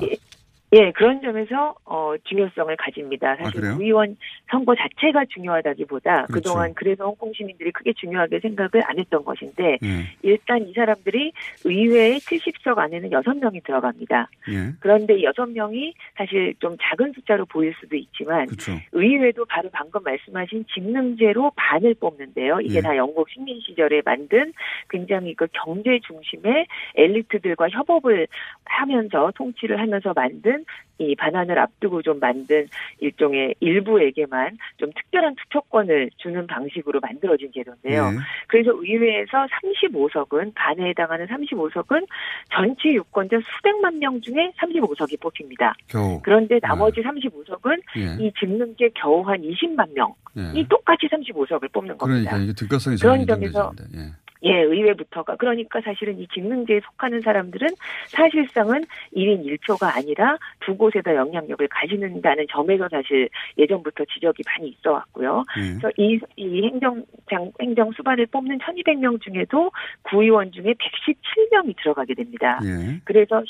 [SPEAKER 11] 예, 예, 그런 점에서 어, 중요성을 가집니다. 사실 아, 의원 선거 자체가 중요하다기보다 그렇죠. 그동안 그래서 홍콩 시민들이 크게 중요하게 생각을 안 했던 것인데 예. 일단 이 사람들이 의회의 70석 안에는 6명이 들어갑니다. 예. 그런데 6명이 사실 좀 작은 숫자로 보일 수도 있지만 그렇죠. 의회도 바로 방금 말씀하신 직능제로 반을 뽑는데요. 이게 예. 다 영국 식민 시절에 만든 굉장히 그 경제 중심의 엘리트들과 협업을 하면서 통치를 하면서 만든 때는 이 반환을 앞두고 좀 만든 일종의 일부에게만 좀 특별한 투표권을 주는 방식으로 만들어진 제도인데요. 네. 그래서 의회에서 35석은 반에 해당하는 35석은 전체 유권자 수백만 명 중에 35석이 뽑힙니다. 겨우. 그런데 나머지 네. 35석은 네. 이 직능제 겨우 한 20만 명이 네. 똑같이 35석을 뽑는 겁니다.
[SPEAKER 2] 그러니까 이게 득가성이
[SPEAKER 11] 그런 점에서 예. 예, 의회부터가. 그러니까 사실은 이 직능제에 속하는 사람들은 사실상은 1인 1표가 아니라 두 곳에다 영향력을 가지는다는 점에서 사실 예전부터 지적이 많이 있어 왔고요. 음. 그래서 이, 이 행정 장, 행정 수반을 뽑는 1200명 중에도 구의원 중에 117명이 들어가게 됩니다. 예. 그래서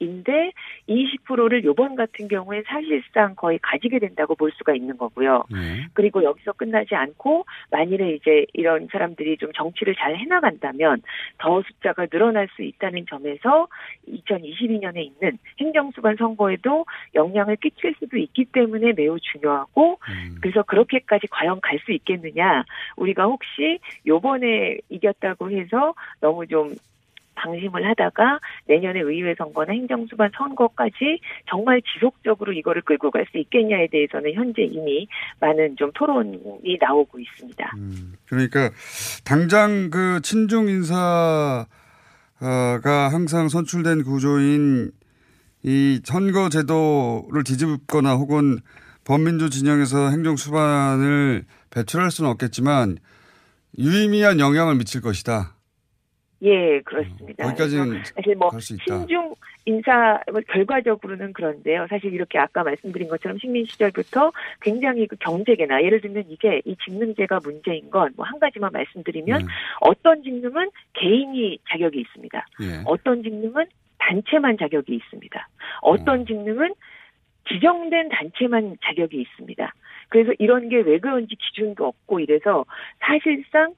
[SPEAKER 11] 10%인데 20%를 요번 같은 경우에 사실상 거의 가지게 된다고 볼 수가 있는 거고요. 예. 그리고 여기서 끝나지 않고 만일에 이제 이런 사람들이 좀 정치를 준비를 잘 해나간다면 더 숫자가 늘어날 수 있다는 점에서 2022년에 있는 행정수반 선거에도 영향을 끼칠 수도 있기 때문에 매우 중요하고 음. 그래서 그렇게까지 과연 갈 수 있겠느냐 우리가 혹시 요번에 이겼다고 해서 너무 좀 방심을 하다가 내년에 의회 선거나 행정수반 선거까지 정말 지속적으로 이거를 끌고 갈 수 있겠냐에 대해서는 현재 이미 많은 좀 토론이 나오고 있습니다. 음,
[SPEAKER 2] 그러니까 당장 그 친중 인사 가 항상 선출된 구조인 이 선거 제도를 뒤집거나 혹은 범민주 진영에서 행정 수반을 배출할 수는 없겠지만 유의미한 영향을 미칠 것이다.
[SPEAKER 11] 예, 그렇습니다.
[SPEAKER 2] 거기까지는 사실 뭐
[SPEAKER 11] 신중 인사 뭐 결과적으로는 그런데요. 사실 이렇게 아까 말씀드린 것처럼 식민 시절부터 굉장히 그 경제계나 예를 들면 이게 이 직능제가 문제인 건 뭐 한 가지만 말씀드리면 음. 어떤 직능은 개인이 자격이 있습니다. 예. 어떤 직능은 단체만 자격이 있습니다. 어떤 어. 직능은 지정된 단체만 자격이 있습니다. 그래서 이런 게 왜 그런지 기준도 없고 이래서 사실상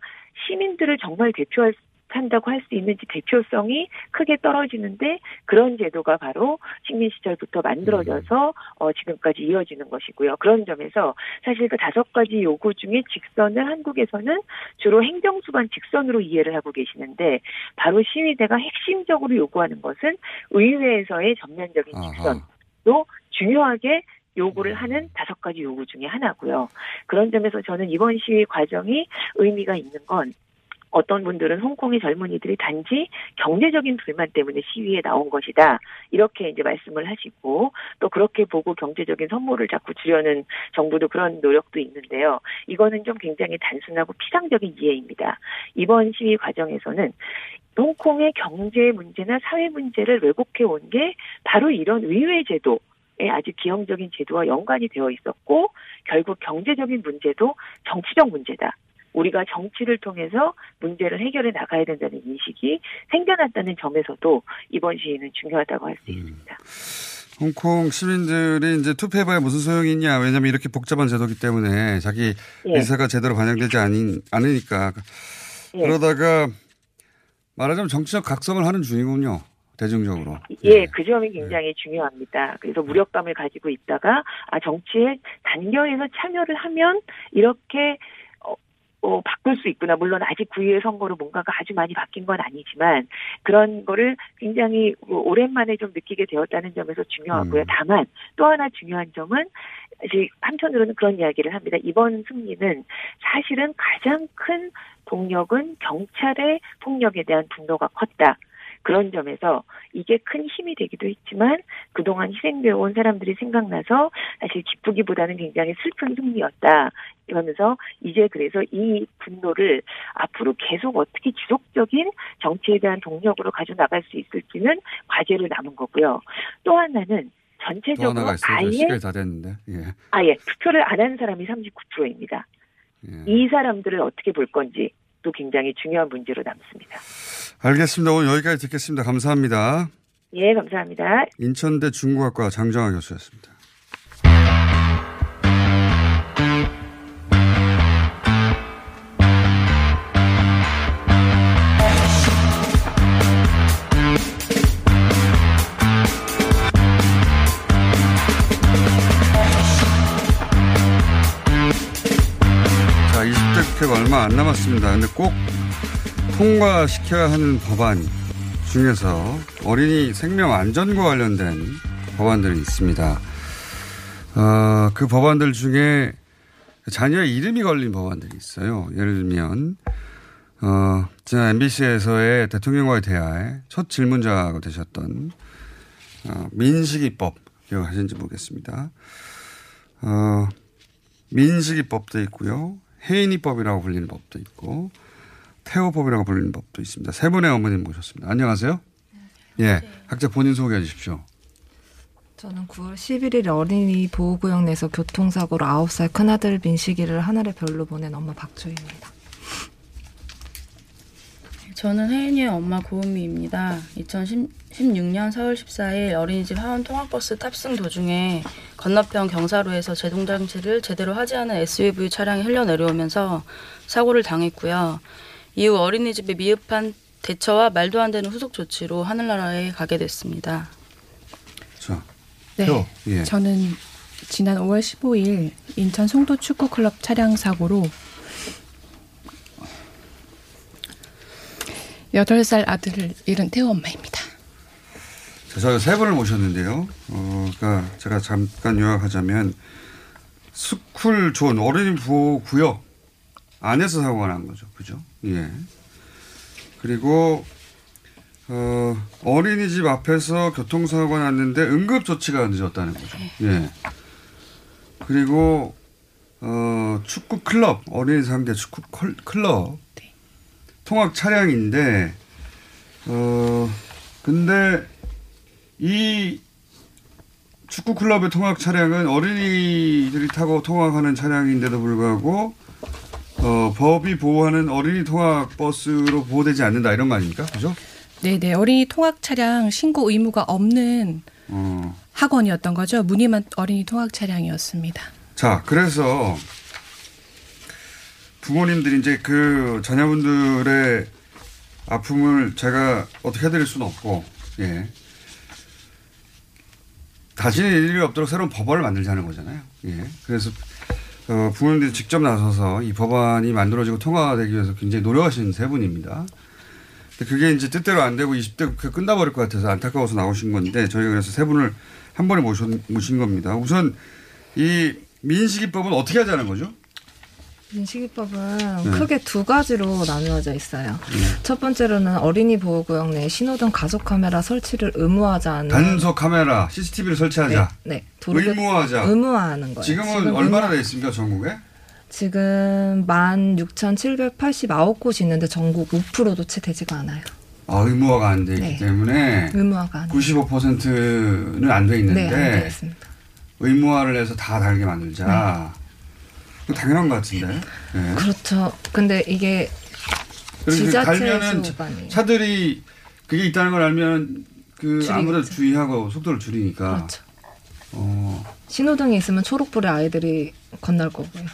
[SPEAKER 11] 시민들을 정말 대표할 한다고 할 수 있는지 대표성이 크게 떨어지는데 그런 제도가 바로 식민 시절부터 만들어져서 어, 지금까지 이어지는 것이고요. 그런 점에서 사실 그 다섯 가지 요구 중에 직선을 한국에서는 주로 행정수반 직선으로 이해를 하고 계시는데 바로 시위대가 핵심적으로 요구하는 것은 의회에서의 전면적인 직선도 중요하게 요구를 하는 다섯 가지 요구 중에 하나고요. 그런 점에서 저는 이번 시위 과정이 의미가 있는 건 어떤 분들은 홍콩의 젊은이들이 단지 경제적인 불만 때문에 시위에 나온 것이다. 이렇게 이제 말씀을 하시고 또 그렇게 보고 경제적인 선물을 자꾸 주려는 정부도 그런 노력도 있는데요. 이거는 좀 굉장히 단순하고 피상적인 이해입니다. 이번 시위 과정에서는 홍콩의 경제 문제나 사회 문제를 왜곡해 온 게 바로 이런 의회 제도 의 아주 기형적인 제도와 연관이 되어 있었고 결국 경제적인 문제도 정치적 문제다. 우리가 정치를 통해서 문제를 해결해 나가야 된다는 인식이 생겨났다는 점에서도 이번 시위는 중요하다고 할 수 있습니다.
[SPEAKER 2] 음. 홍콩 시민들이 이제 투표해봐야 무슨 소용이 있냐. 왜냐하면 이렇게 복잡한 제도기 때문에 자기 예. 의사가 제대로 반영되지 않, 않으니까. 예. 그러다가 말하자면 정치적 각성을 하는 중이군요. 대중적으로.
[SPEAKER 11] 예, 네. 그 점이 굉장히 네. 중요합니다. 그래서 무력감을 가지고 있다가 아 정치에 단결해서 참여를 하면 이렇게 어, 바꿀 수 있구나. 물론 아직 구의회 선거로 뭔가가 아주 많이 바뀐 건 아니지만 그런 거를 굉장히 오랜만에 좀 느끼게 되었다는 점에서 중요하고요. 음. 다만 또 하나 중요한 점은 아직 한편으로는 그런 이야기를 합니다. 이번 승리는 사실은 가장 큰 동력은 경찰의 폭력에 대한 분노가 컸다. 그런 점에서 이게 큰 힘이 되기도 했지만 그동안 희생되어 온 사람들이 생각나서 사실 기쁘기보다는 굉장히 슬픈 승리였다. 이러면서 이제 그래서 이 분노를 앞으로 계속 어떻게 지속적인 정치에 대한 동력으로 가져나갈 수 있을지는 과제로 남은 거고요. 또 하나는 전체적으로
[SPEAKER 2] 아예 시간이 다 됐는데. 예.
[SPEAKER 11] 아예 투표를 안 한 사람이 39%입니다. 예. 이 사람들을 어떻게 볼 건지 또 굉장히 중요한 문제로 남습니다.
[SPEAKER 2] 알겠습니다. 오늘 여기까지 듣겠습니다. 감사합니다.
[SPEAKER 11] 예, 감사합니다.
[SPEAKER 2] 인천대 중국학과 장정아 교수였습니다. 자, 20대 국회가 얼마 안 남았습니다. 근데 꼭 통과시켜야 하는 법안 중에서 어린이 생명 안전과 관련된 법안들이 있습니다. 어, 그 법안들 중에 자녀의 이름이 걸린 법안들이 있어요. 예를 들면, 어, 지난 MBC에서의 대통령과의 대화에 첫 질문자가 되셨던, 어, 민식이법, 기억하시는지 모르겠습니다. 어, 민식이법도 있고요. 해인이법이라고 불리는 법도 있고, 태호법이라고 불리는 법도 있습니다. 세 분의 어머님 모셨습니다. 안녕하세요. 예, 각자 본인 소개해 주십시오.
[SPEAKER 12] 저는 9월 11일 어린이 보호구역 내에서 교통사고로 9살 큰아들 민식이를 하늘의 별로 보낸 엄마 박주희입니다.
[SPEAKER 13] 저는 혜인이의 엄마 고은미입니다. 2016년 4월 14일 어린이집 하원 통학버스 탑승 도중에 건너편 경사로에서 제동장치를 제대로 하지 않은 SUV 차량이 흘러내려오면서 사고를 당했고요. 이후 어린이집에 미흡한 대처와 말도 안 되는 후속 조치로 하늘나라에 가게 됐습니다.
[SPEAKER 2] 자,
[SPEAKER 14] 네, 예. 저는 지난 5월 15일 인천 송도 축구클럽 차량 사고로 8살 아들을 잃은 태우 엄마입니다.
[SPEAKER 2] 저희 세 분을 모셨는데요. 어, 그러니까 제가 잠깐 요약하자면 스쿨 존 어린이 보호 구역 안에서 사고가 난 거죠. 그죠? 예. 그리고 어, 어린이집 앞에서 교통사고가 났는데 응급 조치가 늦었다는 거죠. 예. 그리고 어, 축구 클럽, 어린이 상대 축구 클럽 통학 차량인데 어, 근데 이 축구 클럽의 통학 차량은 어린이들이 타고 통학하는 차량인데도 불구하고 어, 법이 보호하는 어린이 통학 버스로 보호되지 않는다 이런 거 아닙니까? 그죠?
[SPEAKER 14] 네네. 어린이 통학 차량 신고 의무가 없는 어. 학원이었던 거죠. 무늬만 어린이 통학 차량이었습니다.
[SPEAKER 2] 자, 그래서 부모님들이 이제 그 자녀분들의 아픔을 제가 어떻게 해드릴 수는 없고, 예. 다시는 일이 없도록 새로운 법안을 만들자는 거잖아요. 예. 그래서 어, 부모님들이 직접 나서서 이 법안이 만들어지고 통과되기 위해서 굉장히 노력하신 세 분입니다. 근데 그게 이제 뜻대로 안 되고 20대 그 끝나버릴 것 같아서 안타까워서 나오신 건데 저희가 그래서 세 분을 한 번에 모신, 모신 겁니다. 우선 이 민식이법은 어떻게 하자는 거죠?
[SPEAKER 12] 민식이법은 네. 크게 두 가지로 나누어져 있어요. 네. 첫 번째로는 어린이 보호구역 내 신호등 가속 카메라 설치를 의무화하자는
[SPEAKER 2] 단속 카메라 CCTV를 설치하자.
[SPEAKER 12] 네,
[SPEAKER 2] 네. 의무화하자.
[SPEAKER 12] 의무화하는 거예요.
[SPEAKER 2] 지금은 지금 얼마나 돼 있습니까 전국에?
[SPEAKER 12] 지금 16,789곳이 있는데 전국 5%도 채 되지가 않아요.
[SPEAKER 2] 아, 의무화가 안 되기 네. 때문에
[SPEAKER 12] 의무화가 안
[SPEAKER 2] 95%는 안 돼 있는데
[SPEAKER 12] 네, 안 있습니다.
[SPEAKER 2] 의무화를 해서 다 달게 만들자. 네. 당연한 것 같은데. 네.
[SPEAKER 12] 그렇죠. 근데 이게 지자체에서
[SPEAKER 2] 차들이 그게 있다는 걸 알면 그 줄이겠죠. 아무래도 주의하고 속도를 줄이니까.
[SPEAKER 12] 그렇죠. 어. 신호등이 있으면 초록불에 아이들이 건널 거고요.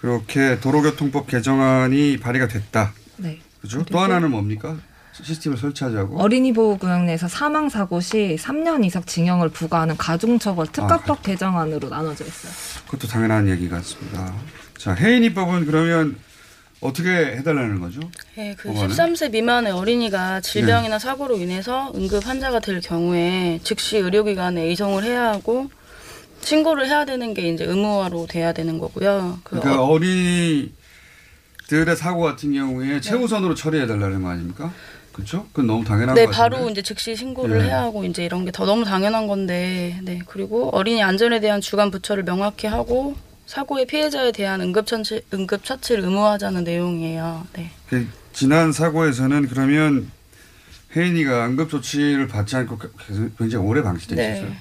[SPEAKER 2] 그렇게 도로교통법 개정안이 발의가 됐다.
[SPEAKER 12] 네.
[SPEAKER 2] 그죠? 또 하나는 뭡니까? 시스템을 설치하자고.
[SPEAKER 12] 어린이 보호구역 내에서 사망 사고 시 3년 이상 징역을 부과하는 가중처벌 특가법 아, 개정안으로 나눠져 있어요.
[SPEAKER 2] 그것도 당연한 얘기 같습니다. 자, 해인이법은 그러면 어떻게 해달라는 거죠?
[SPEAKER 13] 네, 그 법안은? 13세 미만의 어린이가 질병이나 네. 사고로 인해서 응급 환자가 될 경우에 즉시 의료기관에 이송을 해야 하고 신고를 해야 되는 게 이제 의무화로 돼야 되는 거고요.
[SPEAKER 2] 그 그러니까 어, 린이들의 사고 같은 경우에 네. 최우선으로 처리해 달라는 거 아닙니까? 그렇죠? 그건 너무 당연한
[SPEAKER 13] 네. 바로 이제 즉시 신고를 네. 해야 하고 이제 이런 게 더 너무 당연한 건데, 네 그리고 어린이 안전에 대한 주관 부처를 명확히 하고 사고의 피해자에 대한 응급 처치 응급 처치를 의무화하자는 내용이에요. 네.
[SPEAKER 2] 그 지난 사고에서는 그러면 혜인이가 응급 조치를 받지 않고 굉장히 오래 방치돼 네. 있었어요.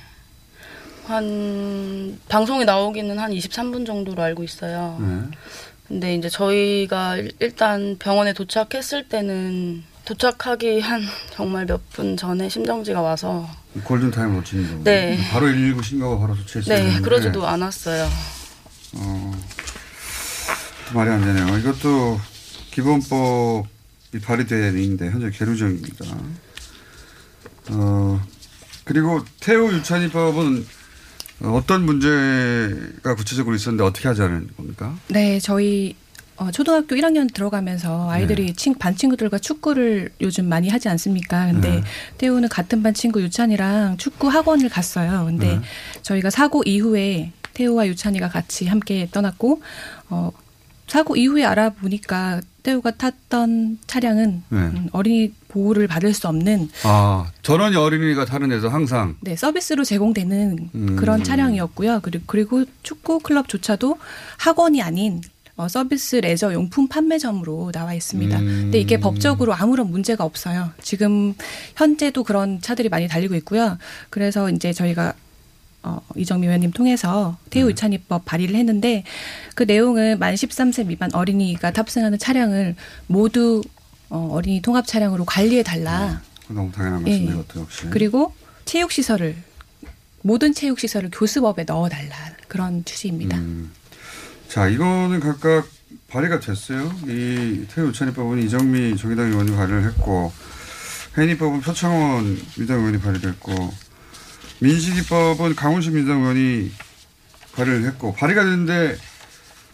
[SPEAKER 13] 한 방송에 나오기는 한 23분 정도로 알고 있어요. 네. 근데 이제 저희가 일단 병원에 도착했을 때는 도착하기 한 정말 몇 분 전에 심정지가 와서
[SPEAKER 2] 골든 타임 놓친 거.
[SPEAKER 13] 네.
[SPEAKER 2] 바로 119 신고가 바로 조치했어요.
[SPEAKER 13] 네, 그러지도 않았어요. 어,
[SPEAKER 2] 말이 안 되네요. 이것도 기본법이 발의된 일인데 현재 계류 중입니다. 어, 그리고 태우 유찬이법은 어떤 문제가 구체적으로 있었는데 어떻게 하자는 겁니까?
[SPEAKER 14] 네, 저희 어, 초등학교 1학년 들어가면서 아이들이 네. 친, 반 친구들과 축구를 요즘 많이 하지 않습니까? 근데 네. 태우는 같은 반 친구 유찬이랑 축구 학원을 갔어요. 근데 네. 저희가 사고 이후에 태우와 유찬이가 같이 함께 떠났고 어, 사고 이후에 알아보니까 태우가 탔던 차량은 네. 음, 어린이 보호를 받을 수 없는
[SPEAKER 2] 아 전원이 어린이가 타는 데서 항상
[SPEAKER 14] 네 서비스로 제공되는 음. 그런 차량이었고요. 그리고 그리고 축구 클럽조차도 학원이 아닌 어, 서비스 레저 용품 판매점으로 나와 있습니다. 음. 근데 이게 법적으로 아무런 문제가 없어요. 지금 현재도 그런 차들이 많이 달리고 있고요. 그래서 이제 저희가 어, 이정미 의원님 통해서 태우 네. 발의를 했는데 그 내용은 만 13세 미만 어린이가 탑승하는 차량을 모두 어, 어린이 통합 차량으로 관리해 달라.
[SPEAKER 2] 네. 너무 당연한 말씀인 것 같아요, 역시.
[SPEAKER 14] 그리고 체육 시설을 모든 체육 시설을 교습업에 넣어 달라 그런 취지입니다. 음.
[SPEAKER 2] 자, 이거는 각각 발의가 됐어요. 이 태우 유찬이법은 이정미 정의당 의원이 발의를 했고 해니법은 표창원 민당 의원이 발의를 했고 민식이법은 강훈식 민당 의원이 발의를 했고 발의가 됐는데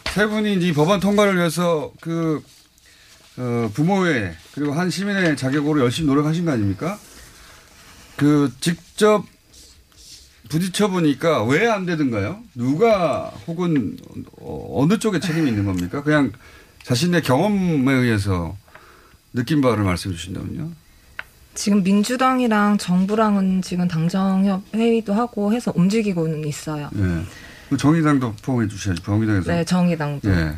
[SPEAKER 2] 세 분이 이제 법안 통과를 위해서 그 어, 부모회 그리고 한 시민의 자격으로 열심히 노력하신 거 아닙니까? 그 직접 부딪혀 보니까 왜 안 되던가요? 누가 혹은 어느 쪽에 책임이 있는 겁니까? 그냥 자신의 경험에 의해서 느낀 바를 말씀해 주신다면요.
[SPEAKER 12] 지금 민주당이랑 정부랑은 지금 당정협 회의도 하고 해서 움직이고는 있어요.
[SPEAKER 2] 네. 정의당도 포함해 주셔야죠. 정의당에서.
[SPEAKER 12] 네, 정의당도. 네.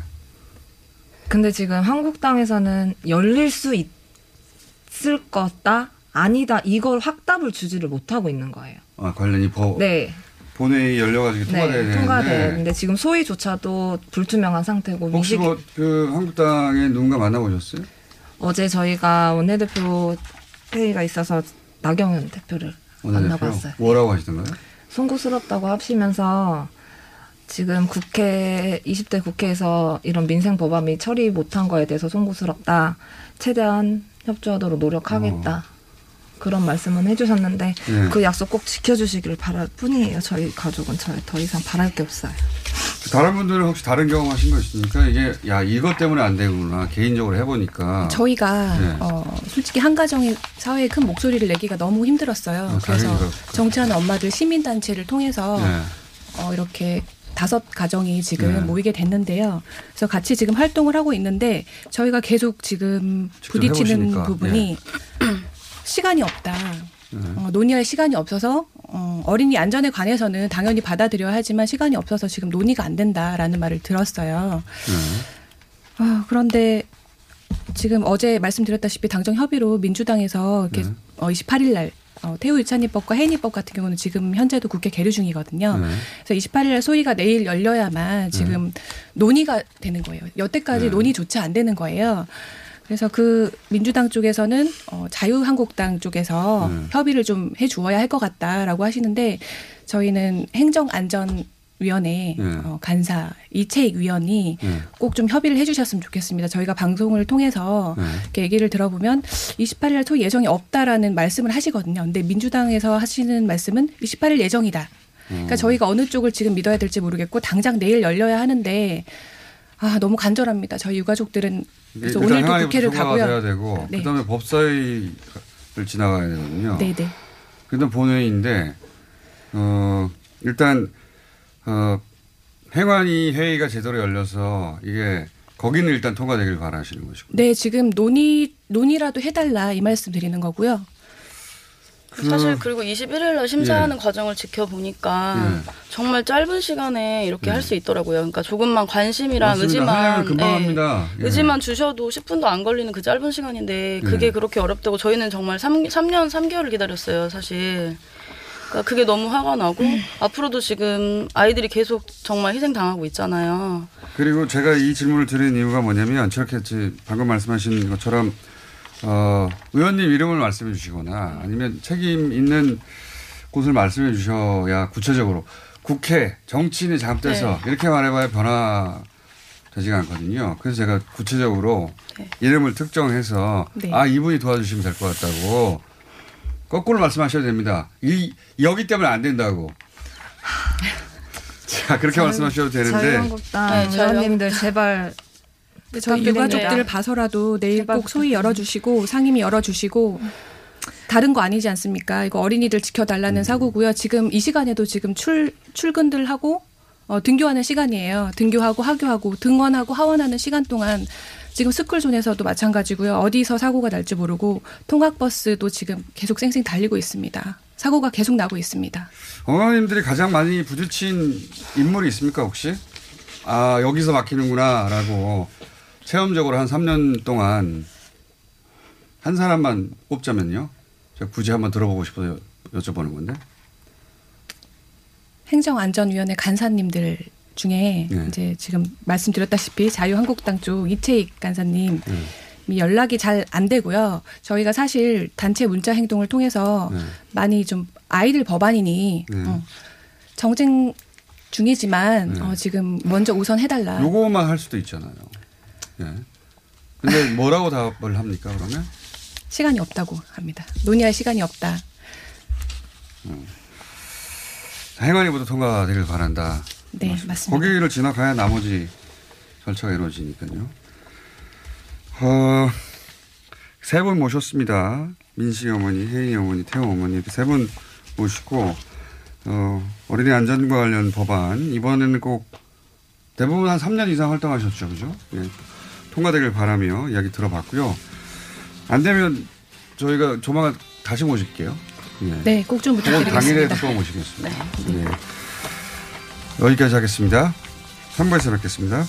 [SPEAKER 12] 근데 지금 한국당에서는 열릴 수 있을 거다, 아니다, 이걸 확답을 주지를 못하고 있는 거예요.
[SPEAKER 2] 아, 관련이 법.
[SPEAKER 12] 네.
[SPEAKER 2] 본회의 열려가지고 통과돼야 네,
[SPEAKER 12] 통과되는데 지금 소위조차도 불투명한 상태고.
[SPEAKER 2] 혹시 뭐 그 한국당에 누군가 만나보셨어요?
[SPEAKER 12] 어제 저희가 원내대표 회의가 있어서 나경원 대표를 만나봤어요.
[SPEAKER 2] 뭐라고 하시던가요?
[SPEAKER 12] 송구스럽다고 하시면서 지금 국회 20대 국회에서 이런 민생 법안이 처리 못한 거에 대해서 송구스럽다. 최대한 협조하도록 노력하겠다. 어. 그런 말씀은 해주셨는데 네. 그 약속 꼭 지켜주시기를 바랄 뿐이에요. 저희 가족은 저희 더 이상 바랄 게 없어요.
[SPEAKER 2] 다른 분들은 혹시 다른 경험 하신 거 있습니까? 이게 야 이것 때문에 안 되구나 개인적으로 해보니까
[SPEAKER 14] 저희가 네. 어, 솔직히 한 가정의 사회에 큰 목소리를 내기가 너무 힘들었어요. 어, 그래서 정치하는 엄마들 시민 단체를 통해서 네. 어, 이렇게 다섯 가정이 지금 네. 모이게 됐는데요. 그래서 같이 지금 활동을 하고 있는데 저희가 계속 지금 부딪히는 해보시니까. 부분이 네. 시간이 없다. 네. 어, 논의할 시간이 없어서 어, 어린이 안전에 관해서는 당연히 받아들여야 하지만 시간이 없어서 지금 논의가 안 된다라는 말을 들었어요. 네. 어, 그런데 지금 어제 말씀드렸다시피 당정 협의로 민주당에서 이렇게 네. 어, 28일 날 어, 태우 유찬이법과 해인이법 같은 경우는 지금 현재도 국회 계류 중이거든요. 네. 그래서 28일 소위가 내일 열려야만 지금 네. 논의가 되는 거예요. 여태까지 네. 논의조차 안 되는 거예요. 그래서 그 민주당 쪽에서는 어, 자유한국당 쪽에서 네. 협의를 좀 해주어야 할 것 같다라고 하시는데 저희는 행정안전 위원회 네. 어, 간사 이채익 위원이 네. 꼭좀 협의를 해주셨으면 좋겠습니다. 저희가 방송을 통해서 네. 이렇게 얘기를 들어보면 28일 초 예정이 없다라는 말씀을 하시거든요. 근데 민주당에서 하시는 말씀은 28일 예정이다. 그러니까 음. 저희가 어느 쪽을 지금 믿어야 될지 모르겠고 당장 내일 열려야 하는데 아 너무 간절합니다. 저희 유가족들은 그래서 오늘도 국회를 가고요.
[SPEAKER 2] 되고 네. 그다음에 법사위를 지나가야 되거든요. 네네. 그다음 본회의인데 어 일단 어, 행안위 회의가 제대로 열려서 이게 거기는 일단 통과되길 바라시는 것이고.
[SPEAKER 14] 네, 지금 논의 논의라도 해달라 이 말씀 드리는 거고요.
[SPEAKER 13] 그... 사실 그리고 21일 날 심사하는 예. 과정을 지켜보니까 예. 정말 짧은 시간에 이렇게 예. 할수 있더라고요. 그러니까 조금만 관심이랑 맞습니다. 의지만 예. 예. 의지만 주셔도 10분도 안 걸리는 그 짧은 시간인데 그게 예. 그렇게 어렵다고 저희는 정말 3, 3년 3개월을 기다렸어요, 사실. 그러니까 그게 너무 화가 나고 음. 앞으로도 지금 아이들이 계속 정말 희생당하고 있잖아요.
[SPEAKER 2] 그리고 제가 이 질문을 드린 이유가 뭐냐면 저렇게 방금 말씀하신 것처럼 어, 의원님 이름을 말씀해 주시거나 아니면 책임 있는 곳을 말씀해 주셔야 구체적으로 국회 정치인이 잘못돼서 네. 이렇게 말해봐야 변화 되지가 않거든요. 그래서 제가 구체적으로 네. 이름을 특정해서 네. 아 이분이 도와주시면 될 것 같다고 거꾸로 말씀하셔야 됩니다. 이 여기 때문에 안 된다고. 자 그렇게 자유, 말씀하셔도 되는데.
[SPEAKER 12] 자유한국당 네, 의원님들 제발.
[SPEAKER 14] 저희 유가족들을 봐서라도 내일 꼭 소위 열어주시고 상임위 열어주시고 다른 거 아니지 않습니까? 이거 어린이들 지켜달라는 음. 사고고요. 지금 이 시간에도 지금 출 출근들 하고 어, 등교하는 시간이에요. 등교하고 하교하고 등원하고 하원하는 시간 동안 지금 스쿨존에서도 마찬가지고요. 어디서 사고가 날지 모르고 통학버스도 지금 계속 쌩쌩 달리고 있습니다. 사고가 계속 나고 있습니다.
[SPEAKER 2] 어머님들이 가장 많이 부딪힌 인물이 있습니까 혹시? 아 여기서 막히는구나라고 체험적으로 한 3년 동안 한 사람만 꼽자면요. 제가 굳이 한번 들어보고 싶어서 여쭤보는 건데.
[SPEAKER 14] 행정안전위원회 간사님들 중에 네. 이제 지금 말씀드렸다시피 자유한국당 쪽 이채익 간사님 네. 연락이 잘 안 되고요. 저희가 사실 단체 문자 행동을 통해서 네. 많이 좀 아이들 법안이니 네. 어, 정쟁 중이지만 네. 어, 지금 먼저 우선 해달라.
[SPEAKER 2] 요거만 할 수도 있잖아요. 예. 근데 뭐라고 답을 합니까 그러면?
[SPEAKER 14] 시간이 없다고 합니다. 논의할 시간이 없다.
[SPEAKER 2] 음. 행안위부터 통과되길 바란다.
[SPEAKER 14] 네, 맞습니다.
[SPEAKER 2] 거기를 지나가야 나머지 절차가 이루어지니까요. 어, 세 분 모셨습니다. 민식 어머니, 혜인이 어머니, 태호 어머니 이렇게 세 분 모시고 어, 어린이 안전과 관련 법안 이번에는 꼭 대부분 한 3년 이상 활동하셨죠, 그죠? 예. 통과되길 바라며 이야기 들어봤고요. 안 되면 저희가 조만간 다시 모실게요.
[SPEAKER 14] 예. 네, 꼭 좀 부탁드리겠습니다.
[SPEAKER 2] 당일에 또 모시겠습니다. 네. 네. 여기까지 하겠습니다. 3부에서 뵙겠습니다.